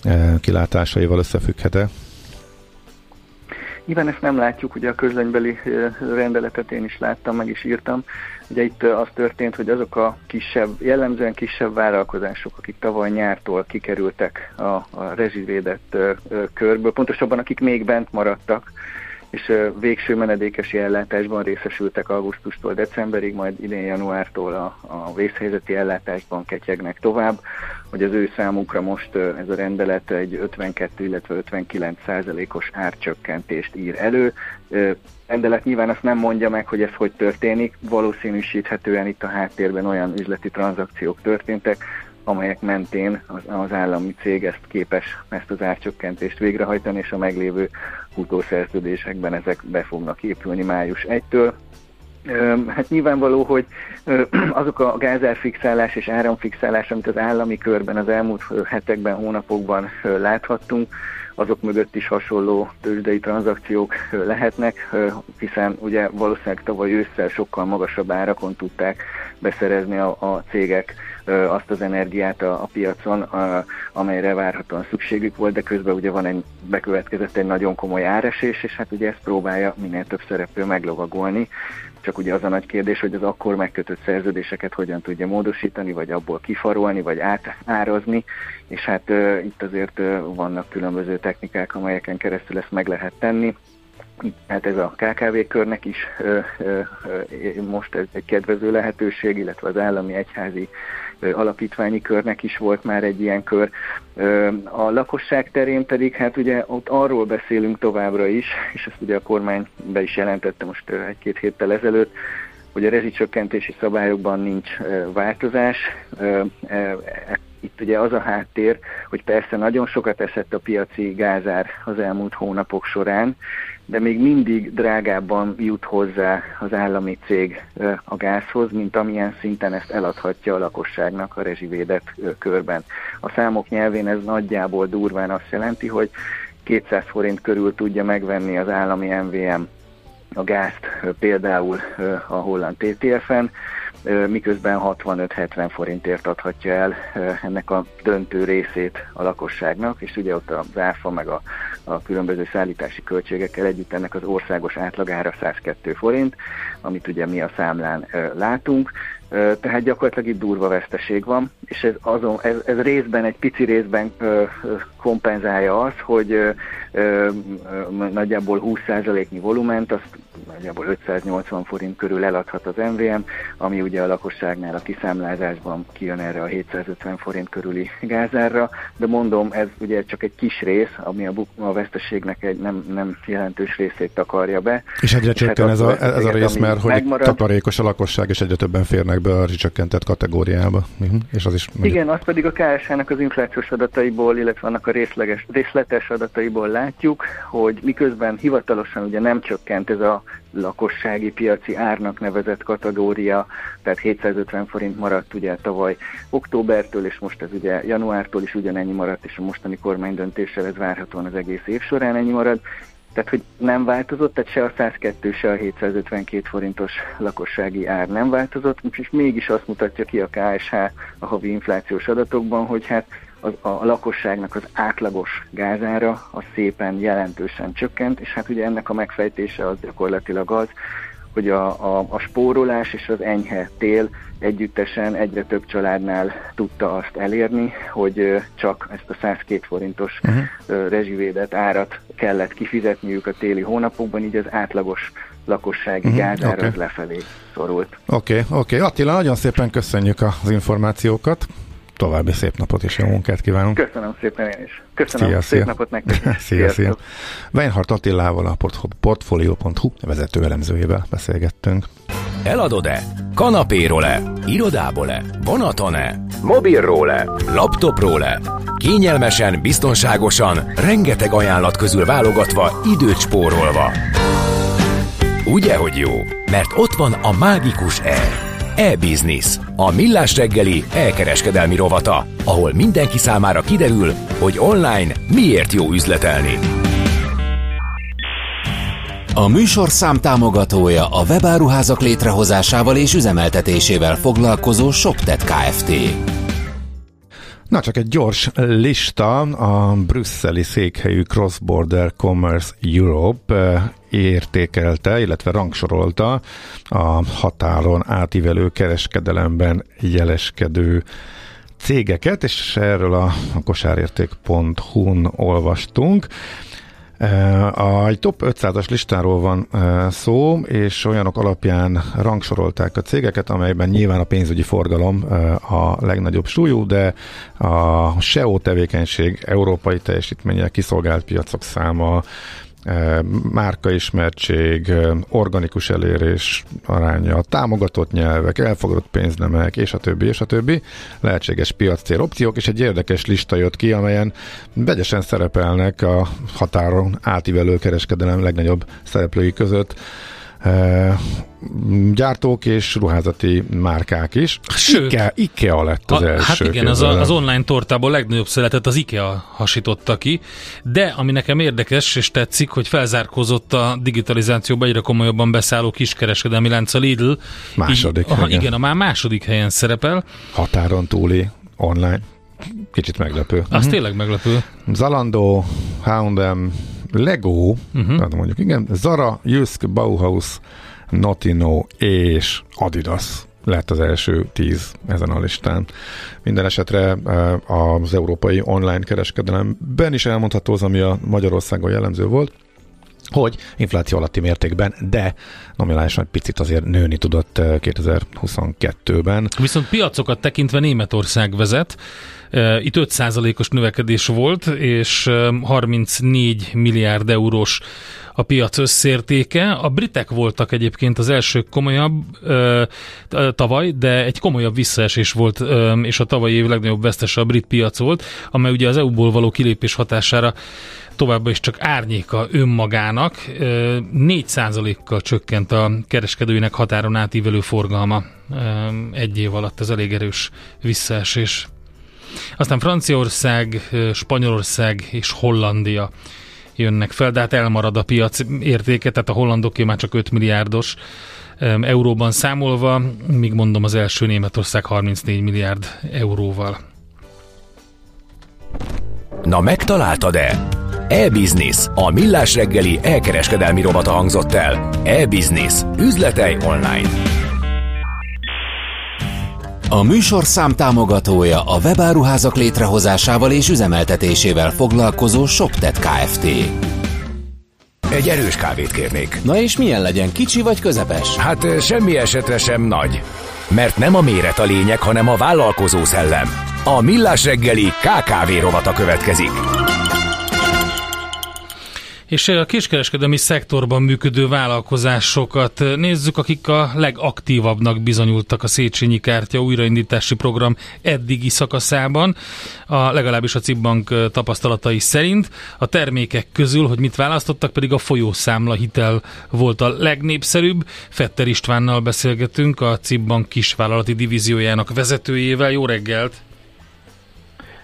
eh, kilátásaival összefügghet-e? Nyilván ezt nem látjuk, ugye a közlönybeli eh, rendeletet én is láttam, meg is írtam. Ugye itt eh, az történt, hogy azok a kisebb, jellemzően kisebb vállalkozások, akik tavaly nyártól kikerültek a, a rezsivédett körből, pontosabban akik még bent maradtak, és végső menedékesi ellátásban részesültek augusztustól decemberig, majd idén januártól a, a vészhelyzeti ellátásban ketyegnek tovább, hogy az ő számukra most ez a rendelet egy 52, illetve 59 százalékos árcsökkentést ír elő. Rendelet nyilván azt nem mondja meg, hogy ez hogy történik, valószínűsíthetően itt a háttérben olyan üzleti tranzakciók történtek, amelyek mentén az, az állami cég ezt képes ezt az árcsökkentést végrehajtani, és a meglévő futószerződésekben ezek be fognak épülni május 1-től. Hát nyilvánvaló, hogy azok a gázárfixálás és áramfixálás, amit az állami körben az elmúlt hetekben, hónapokban láthattunk, azok mögött is hasonló tőzsdei tranzakciók lehetnek, hiszen ugye valószínűleg tavaly ősszel sokkal magasabb árakon tudták beszerezni a, a cégek azt az energiát a, a piacon, a, amelyre várhatóan szükségük volt, de közben ugye van egy, bekövetkezett egy nagyon komoly áresés, és hát ugye ezt próbálja minél több szereplő meglovagolni, csak ugye az a nagy kérdés, hogy az akkor megkötött szerződéseket hogyan tudja módosítani, vagy abból kifarolni, vagy átárazni, és hát uh, itt azért uh, vannak különböző technikák, amelyeken keresztül ezt meg lehet tenni. Hát ez a KKV körnek is ö, ö, ö, most egy kedvező lehetőség, illetve az állami egyházi alapítványi körnek is volt már egy ilyen kör. A lakosság terén pedig hát ugye ott arról beszélünk továbbra is, és ezt ugye a kormány be is jelentette most egy-két héttel ezelőtt, hogy a rezsicsökkentési szabályokban nincs változás. Itt ugye az a háttér, hogy persze nagyon sokat esett a piaci gázár az elmúlt hónapok során, de még mindig drágábban jut hozzá az állami cég a gázhoz, mint amilyen szinten ezt eladhatja a lakosságnak a rezsivédett körben. A számok nyelvén ez nagyjából durván azt jelenti, hogy 200 forint körül tudja megvenni az állami MVM a gázt például a holland TTF-en, miközben 65-70 forintért adhatja el ennek a döntő részét a lakosságnak, és ugye ott az áfa meg a, a különböző szállítási költségekkel együtt ennek az országos átlagára 102 forint, amit ugye mi a számlán látunk, tehát gyakorlatilag itt durva veszteség van, és ez, azon, ez, ez részben, egy pici részben kompenzálja azt, hogy nagyjából 20%-nyi volument azt nagyjából 580 forint körül eladhat az MVM, ami ugye a lakosságnál a kiszámlázásban kijön erre a 750 forint körüli gázárra, de mondom, ez ugye csak egy kis rész, ami a, a veszteségnek egy nem, nem jelentős részét takarja be. És egyre csökken hát ez, a, ez a rész, mert hogy megmarad, takarékos a lakosság, és egyre többen férnek be a csökkentett kategóriába. Uh-huh. És az is Igen, azt pedig a KSH-nak az inflációs adataiból, illetve annak a részleges, részletes adataiból látjuk, hogy miközben hivatalosan ugye nem csökkent ez a lakossági piaci árnak nevezett kategória, tehát 750 forint maradt ugye tavaly októbertől, és most ez ugye januártól is ugyanennyi maradt, és a mostani kormány döntéssel ez várhatóan az egész év során ennyi marad. Tehát, hogy nem változott, tehát se a 102, se a 752 forintos lakossági ár nem változott, és mégis azt mutatja ki a KSH a havi inflációs adatokban, hogy hát az, a lakosságnak az átlagos gázára az szépen jelentősen csökkent, és hát ugye ennek a megfejtése az gyakorlatilag az, hogy a, a, a spórolás és az enyhe tél együttesen egyre több családnál tudta azt elérni, hogy csak ezt a 102 forintos uh-huh. rezsivédett árat kellett kifizetniük a téli hónapokban, így az átlagos lakossági uh-huh. gázár okay. lefelé szorult. Oké, okay, oké. Okay. Attila, nagyon szépen köszönjük az információkat további szép napot és jó munkát kívánunk. Köszönöm szépen én is. Köszönöm, szia, szép szia. napot nektek. szia, szia. Weinhardt Attilával a Portfolio.hu vezető elemzőjével beszélgettünk. Eladod-e? Kanapéról-e? Irodából-e? Vonaton-e? Mobilról-e? Laptopról-e? Kényelmesen, biztonságosan, rengeteg ajánlat közül válogatva, időt spórolva. Ugye, hogy jó? Mert ott van a mágikus E E-Business, a millás reggeli elkereskedelmi rovata, ahol mindenki számára kiderül, hogy online miért jó üzletelni. A műsor támogatója a webáruházak létrehozásával és üzemeltetésével foglalkozó ShopTet Kft. Na csak egy gyors lista a brüsszeli székhelyű Cross Border Commerce Europe eh, értékelte, illetve rangsorolta a határon átívelő kereskedelemben jeleskedő cégeket, és erről a, kosárérték.hu-n olvastunk. A, top 500-as listáról van szó, és olyanok alapján rangsorolták a cégeket, amelyben nyilván a pénzügyi forgalom a legnagyobb súlyú, de a SEO tevékenység, európai teljesítménye, kiszolgált piacok száma, márkaismertség, organikus elérés aránya, támogatott nyelvek, elfogadott pénznemek, és a többi, és a többi, lehetséges piac opciók, és egy érdekes lista jött ki, amelyen vegyesen szerepelnek a határon átívelő kereskedelem legnagyobb szereplői között gyártók és ruházati márkák is. Sőt, IKEA, IKEA lett az a, első. Hát igen, az, a, az online tortából legnagyobb szeretet az IKEA hasította ki, de ami nekem érdekes és tetszik, hogy felzárkózott a digitalizációba egyre komolyabban beszálló kiskereskedelmi lánc a Lidl. Második. Így, aha, igen, a már második helyen szerepel. Határon túli online. Kicsit meglepő. Az uh-huh. tényleg meglepő. Zalando, H&M, Lego, uh-huh. tehát mondjuk igen, Zara, Jysk, Bauhaus, Notino és Adidas lett az első tíz ezen a listán. Minden esetre eh, az európai online kereskedelemben is elmondható az, ami a Magyarországon jellemző volt, hogy infláció alatti mértékben, de nominálisan egy picit azért nőni tudott 2022-ben. Eh, Viszont piacokat tekintve Németország vezet, itt 5%-os növekedés volt, és 34 milliárd eurós a piac összértéke. A britek voltak egyébként az első komolyabb ö, tavaly, de egy komolyabb visszaesés volt, ö, és a tavalyi év legnagyobb vesztese a brit piac volt, amely ugye az EU-ból való kilépés hatására továbbá is csak árnyéka önmagának. 4%-kal csökkent a kereskedőinek határon átívelő forgalma egy év alatt, ez elég erős visszaesés. Aztán Franciaország, Spanyolország és Hollandia jönnek fel, de hát elmarad a piac értéke, tehát a hollandoké már csak 5 milliárdos euróban számolva, míg mondom az első Németország 34 milliárd euróval. Na megtaláltad-e? E-Business, a millás reggeli elkereskedelmi robata hangzott el. E-Business, üzletei online. A műsor támogatója a webáruházak létrehozásával és üzemeltetésével foglalkozó ShopTet Kft. Egy erős kávét kérnék. Na és milyen legyen, kicsi vagy közepes? Hát semmi esetre sem nagy. Mert nem a méret a lényeg, hanem a vállalkozó szellem. A Millás reggeli KKV rovata következik. És a kiskereskedelmi szektorban működő vállalkozásokat nézzük, akik a legaktívabbnak bizonyultak a Széchenyi Kártya újraindítási program eddigi szakaszában, a legalábbis a Cibbank tapasztalatai szerint. A termékek közül, hogy mit választottak, pedig a folyószámla hitel volt a legnépszerűbb. Fetter Istvánnal beszélgetünk, a Cibbank kisvállalati divíziójának vezetőjével. Jó reggelt!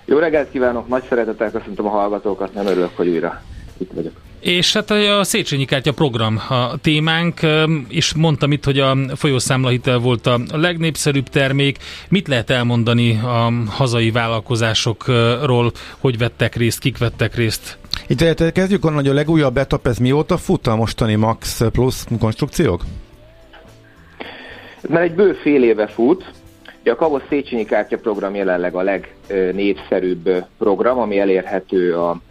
Jó reggelt kívánok, nagy szeretettel köszöntöm a hallgatókat, nem örülök, hogy újra itt vagyok. És hát a Széchenyi Kártya program a témánk, és mondtam itt, hogy a folyószámlahitel volt a legnépszerűbb termék. Mit lehet elmondani a hazai vállalkozásokról, hogy vettek részt, kik vettek részt? Itt kezdjük onnan, hogy a legújabb etap ez mióta fut a mostani Max Plus konstrukciók? Mert egy bő fél éve fut, a Kavosz Széchenyi Kártya program jelenleg a legnépszerűbb program, ami elérhető a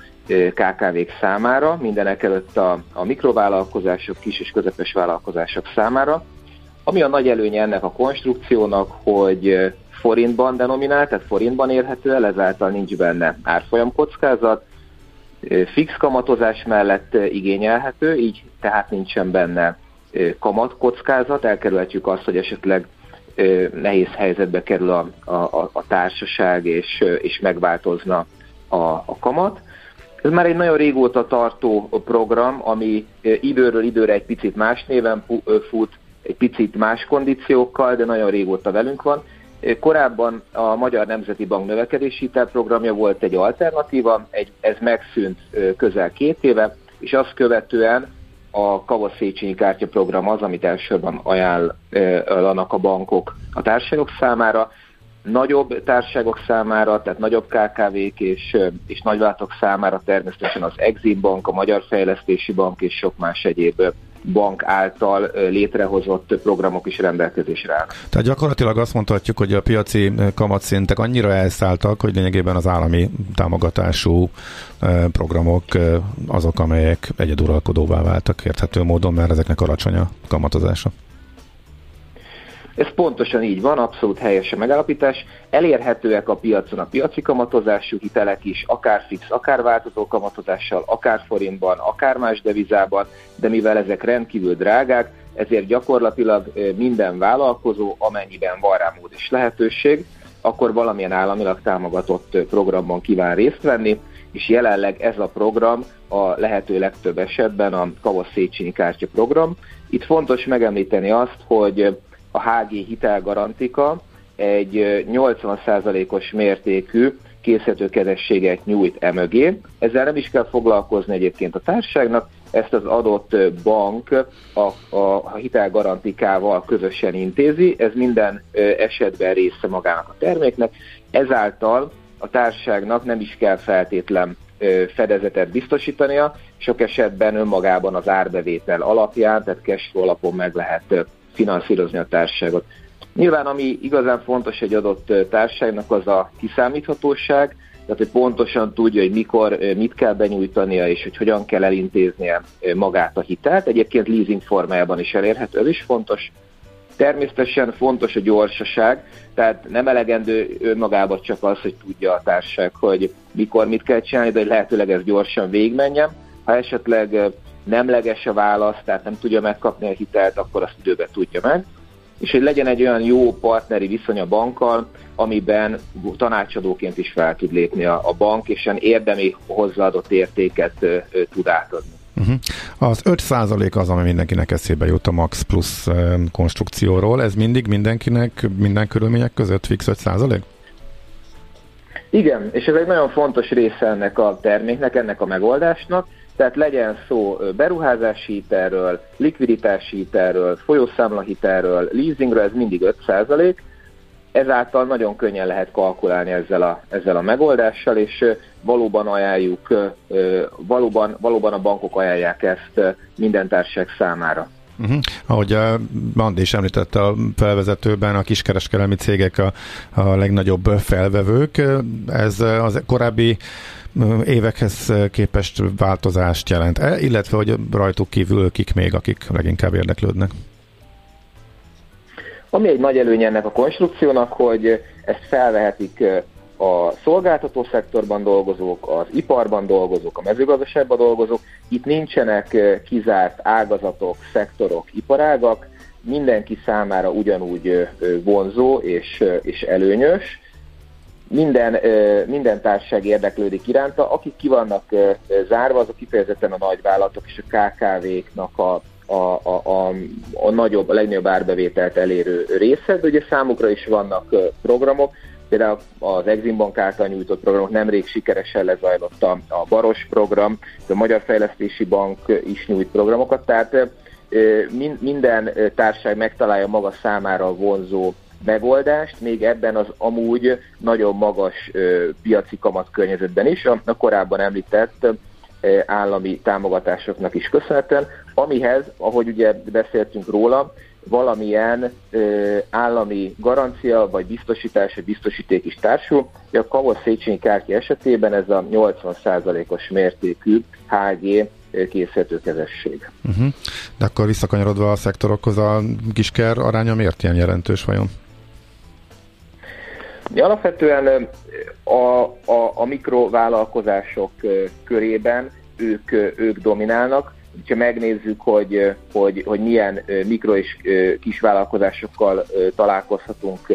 KKV-k számára, mindenek előtt a, a mikrovállalkozások, kis és közepes vállalkozások számára. Ami a nagy előnye ennek a konstrukciónak, hogy forintban denominált, tehát forintban érhető el, ezáltal nincs benne árfolyam kockázat, fix kamatozás mellett igényelhető, így tehát nincsen benne kamatkockázat, elkerülhetjük azt, hogy esetleg nehéz helyzetbe kerül a, a, a társaság, és, és megváltozna a, a kamat. Ez már egy nagyon régóta tartó program, ami időről időre egy picit más néven fut, egy picit más kondíciókkal, de nagyon régóta velünk van. Korábban a Magyar Nemzeti Bank növekedési programja volt egy alternatíva, egy, ez megszűnt közel két éve, és azt követően a Kavasz Széchenyi Kártya program az, amit elsősorban ajánlanak a bankok a társaságok számára nagyobb társaságok számára, tehát nagyobb KKV-k és, és nagyvállalatok számára természetesen az Exim Bank, a Magyar Fejlesztési Bank és sok más egyéb bank által létrehozott programok is rendelkezésre állnak. Tehát gyakorlatilag azt mondhatjuk, hogy a piaci kamatszintek annyira elszálltak, hogy lényegében az állami támogatású programok azok, amelyek egyeduralkodóvá váltak érthető módon, mert ezeknek alacsony a kamatozása. Ez pontosan így van, abszolút helyes a megállapítás. Elérhetőek a piacon a piaci kamatozású hitelek is, akár fix, akár változó kamatozással, akár forintban, akár más devizában, de mivel ezek rendkívül drágák, ezért gyakorlatilag minden vállalkozó, amennyiben van rá mód és lehetőség, akkor valamilyen államilag támogatott programban kíván részt venni, és jelenleg ez a program a lehető legtöbb esetben a Kavasz Széchenyi Kártya program. Itt fontos megemlíteni azt, hogy a HG hitelgarantika egy 80%-os mértékű készítőkezességet nyújt emögé. Ezzel nem is kell foglalkozni egyébként a társaságnak, ezt az adott bank a, a, hitelgarantikával közösen intézi, ez minden esetben része magának a terméknek, ezáltal a társaságnak nem is kell feltétlen fedezetet biztosítania, sok esetben önmagában az árbevétel alapján, tehát cash alapon meg lehet finanszírozni a társaságot. Nyilván ami igazán fontos egy adott társaságnak az a kiszámíthatóság, tehát hogy pontosan tudja, hogy mikor mit kell benyújtania, és hogy hogyan kell elintéznie magát a hitelt. Egyébként leasing formájában is elérhető, ez is fontos. Természetesen fontos a gyorsaság, tehát nem elegendő önmagában csak az, hogy tudja a társaság, hogy mikor mit kell csinálni, de hogy lehetőleg ez gyorsan végigmenjen. Ha esetleg nemleges a válasz, tehát nem tudja megkapni a hitelt, akkor azt időben tudja meg. És hogy legyen egy olyan jó partneri viszony a bankkal, amiben tanácsadóként is fel tud lépni a, a bank, és ilyen érdemi hozzáadott értéket ö, ö, tud átadni. Uh-huh. Az 5% az, ami mindenkinek eszébe jut a Max Plus konstrukcióról. Ez mindig mindenkinek, minden körülmények között fix 5%? Igen, és ez egy nagyon fontos része ennek a terméknek, ennek a megoldásnak, tehát legyen szó beruházási hitelről, likviditási hitelről, folyószámlahitelről, leasingről, ez mindig 5%, ezáltal nagyon könnyen lehet kalkulálni ezzel a, ezzel a megoldással, és valóban ajánljuk, valóban, valóban a bankok ajánlják ezt minden társaság számára. Uh-huh. Ahogy a Bandi is említette a felvezetőben, a kiskereskedelmi cégek a, a legnagyobb felvevők. Ez az korábbi évekhez képest változást jelent -e, illetve hogy rajtuk kívül kik még, akik leginkább érdeklődnek? Ami egy nagy előny ennek a konstrukciónak, hogy ezt felvehetik a szolgáltató szektorban dolgozók, az iparban dolgozók, a mezőgazdaságban dolgozók. Itt nincsenek kizárt ágazatok, szektorok, iparágak, mindenki számára ugyanúgy vonzó és, és előnyös. Minden, minden társaság érdeklődik iránta, akik ki vannak zárva, azok kifejezetten a nagyvállalatok és a KKV-knak a, a, a, a, a, nagyobb, a legnagyobb árbevételt elérő része, de ugye számukra is vannak programok, Például az Exim Bank által nyújtott programok nemrég sikeresen lezajlott a, a Baros program, a Magyar Fejlesztési Bank is nyújt programokat, tehát minden társaság megtalálja maga számára vonzó megoldást, még ebben az amúgy nagyon magas piaci kamat környezetben is, a, korábban említett állami támogatásoknak is köszönhetően, amihez, ahogy ugye beszéltünk róla, valamilyen ö, állami garancia vagy biztosítás, vagy biztosíték is társul. A Kavos Széchenyi kártya esetében ez a 80%-os mértékű HG készítőkezesség. Uh-huh. De akkor visszakanyarodva a szektorokhoz, a kisker aránya miért ilyen jelentős vajon? Alapvetően a, a, a mikrovállalkozások körében ők, ők dominálnak, ha megnézzük, hogy, hogy, hogy milyen mikro és kisvállalkozásokkal találkozhatunk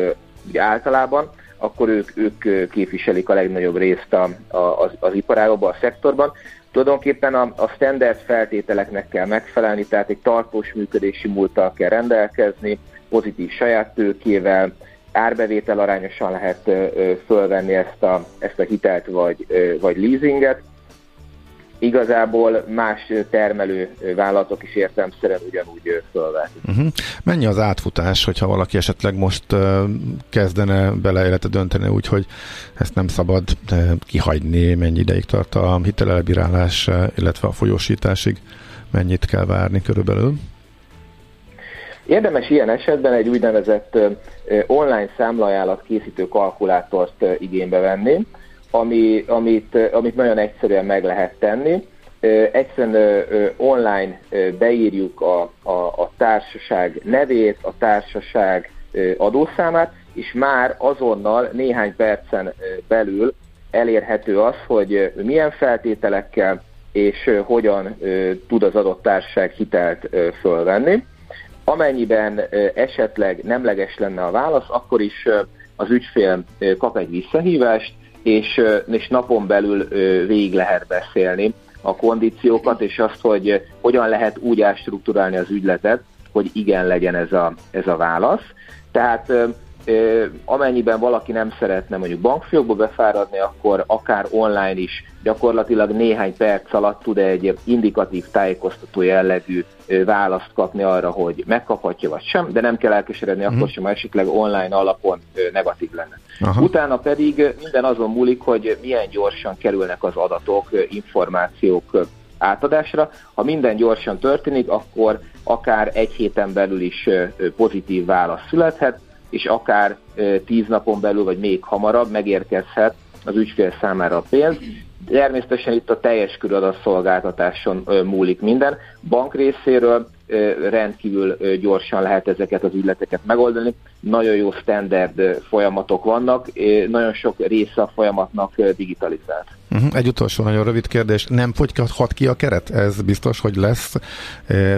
általában, akkor ők, ők képviselik a legnagyobb részt a, a, az, az iparágokban, a szektorban. Tulajdonképpen a, a standard feltételeknek kell megfelelni, tehát egy tartós működési múlttal kell rendelkezni, pozitív saját tőkével, árbevétel arányosan lehet fölvenni ezt a, ezt a hitelt vagy, vagy leasinget, igazából más termelő vállalatok is értelmszerűen ugyanúgy fölvetni. Uh-huh. Mennyi az átfutás, hogyha valaki esetleg most kezdene bele élete dönteni úgy, hogy ezt nem szabad kihagyni, mennyi ideig tart a hitelelbírálás, illetve a folyósításig, mennyit kell várni körülbelül? Érdemes ilyen esetben egy úgynevezett online számlajálat készítő kalkulátort igénybe venni, ami, amit, amit nagyon egyszerűen meg lehet tenni. Egyszerűen online beírjuk a, a, a társaság nevét, a társaság adószámát, és már azonnal néhány percen belül elérhető az, hogy milyen feltételekkel és hogyan tud az adott társaság hitelt fölvenni. Amennyiben esetleg nemleges lenne a válasz, akkor is az ügyfél kap egy visszahívást, és, és napon belül végig lehet beszélni a kondíciókat, és azt, hogy hogyan lehet úgy ástruktúrálni az ügyletet, hogy igen legyen ez a, ez a válasz. Tehát amennyiben valaki nem szeretne mondjuk bankfiókba befáradni, akkor akár online is gyakorlatilag néhány perc alatt tud egy indikatív tájékoztató jellegű választ kapni arra, hogy megkaphatja vagy sem, de nem kell elkeseredni uh-huh. akkor sem, ha esetleg online alapon negatív lenne. Aha. Utána pedig minden azon múlik, hogy milyen gyorsan kerülnek az adatok, információk átadásra. Ha minden gyorsan történik, akkor akár egy héten belül is pozitív válasz születhet, és akár tíz napon belül, vagy még hamarabb megérkezhet az ügyfél számára a pénz. Természetesen itt a teljes körű adatszolgáltatáson múlik minden. Bank részéről rendkívül gyorsan lehet ezeket az ügyleteket megoldani. Nagyon jó standard folyamatok vannak, nagyon sok része a folyamatnak digitalizált. Uh-huh. Egy utolsó nagyon rövid kérdés. Nem fogyhat ki a keret? Ez biztos, hogy lesz?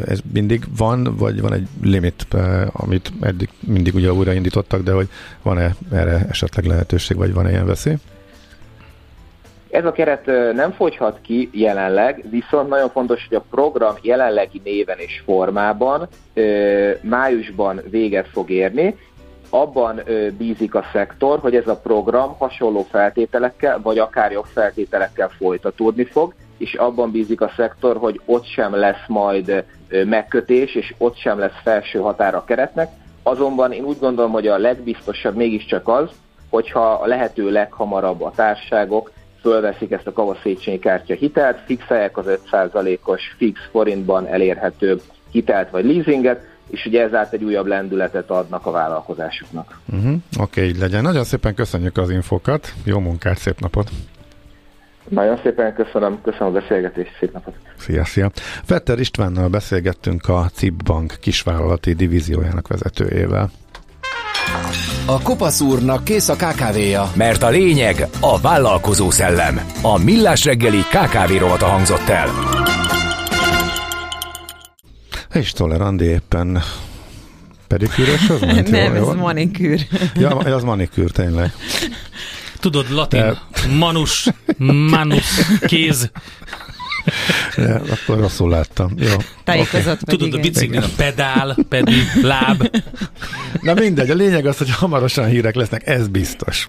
Ez mindig van, vagy van egy limit, amit eddig mindig ugye újraindítottak, de hogy van-e erre esetleg lehetőség, vagy van-e ilyen veszély? Ez a keret nem fogyhat ki jelenleg, viszont nagyon fontos, hogy a program jelenlegi néven és formában májusban véget fog érni. Abban bízik a szektor, hogy ez a program hasonló feltételekkel, vagy akár jobb feltételekkel folytatódni fog, és abban bízik a szektor, hogy ott sem lesz majd megkötés, és ott sem lesz felső határa a keretnek. Azonban én úgy gondolom, hogy a legbiztosabb mégiscsak az, hogyha a lehető leghamarabb a társágok fölveszik ezt a Kavasz Széchenyi kártya hitelt, fixálják az 5%-os fix forintban elérhető hitelt vagy leasinget, és ugye ezáltal egy újabb lendületet adnak a vállalkozásuknak. Uh-huh. Oké, okay, így legyen. Nagyon szépen köszönjük az infokat, jó munkát, szép napot! Nagyon szépen köszönöm, köszönöm a beszélgetést, szép napot! Szia, szia! Fetter Istvánnal beszélgettünk a CIP Bank kisvállalati divíziójának vezetőjével. A Kopasz úrnak kész a kávéja. Mert a lényeg a vállalkozó szellem. A Millás reggeli KKV rovata hangzott el. És Toller Andi éppen pedikűrös az ment? Nem, jó, ez manikűr. Ja, az manikűr, tényleg. Tudod, latin, De... manus, manus, kéz. Ja, akkor rosszul láttam. Jó. Tájékozott okay. Tudod, a biciklin a pedál, pedig láb. Na mindegy, a lényeg az, hogy hamarosan hírek lesznek, ez biztos.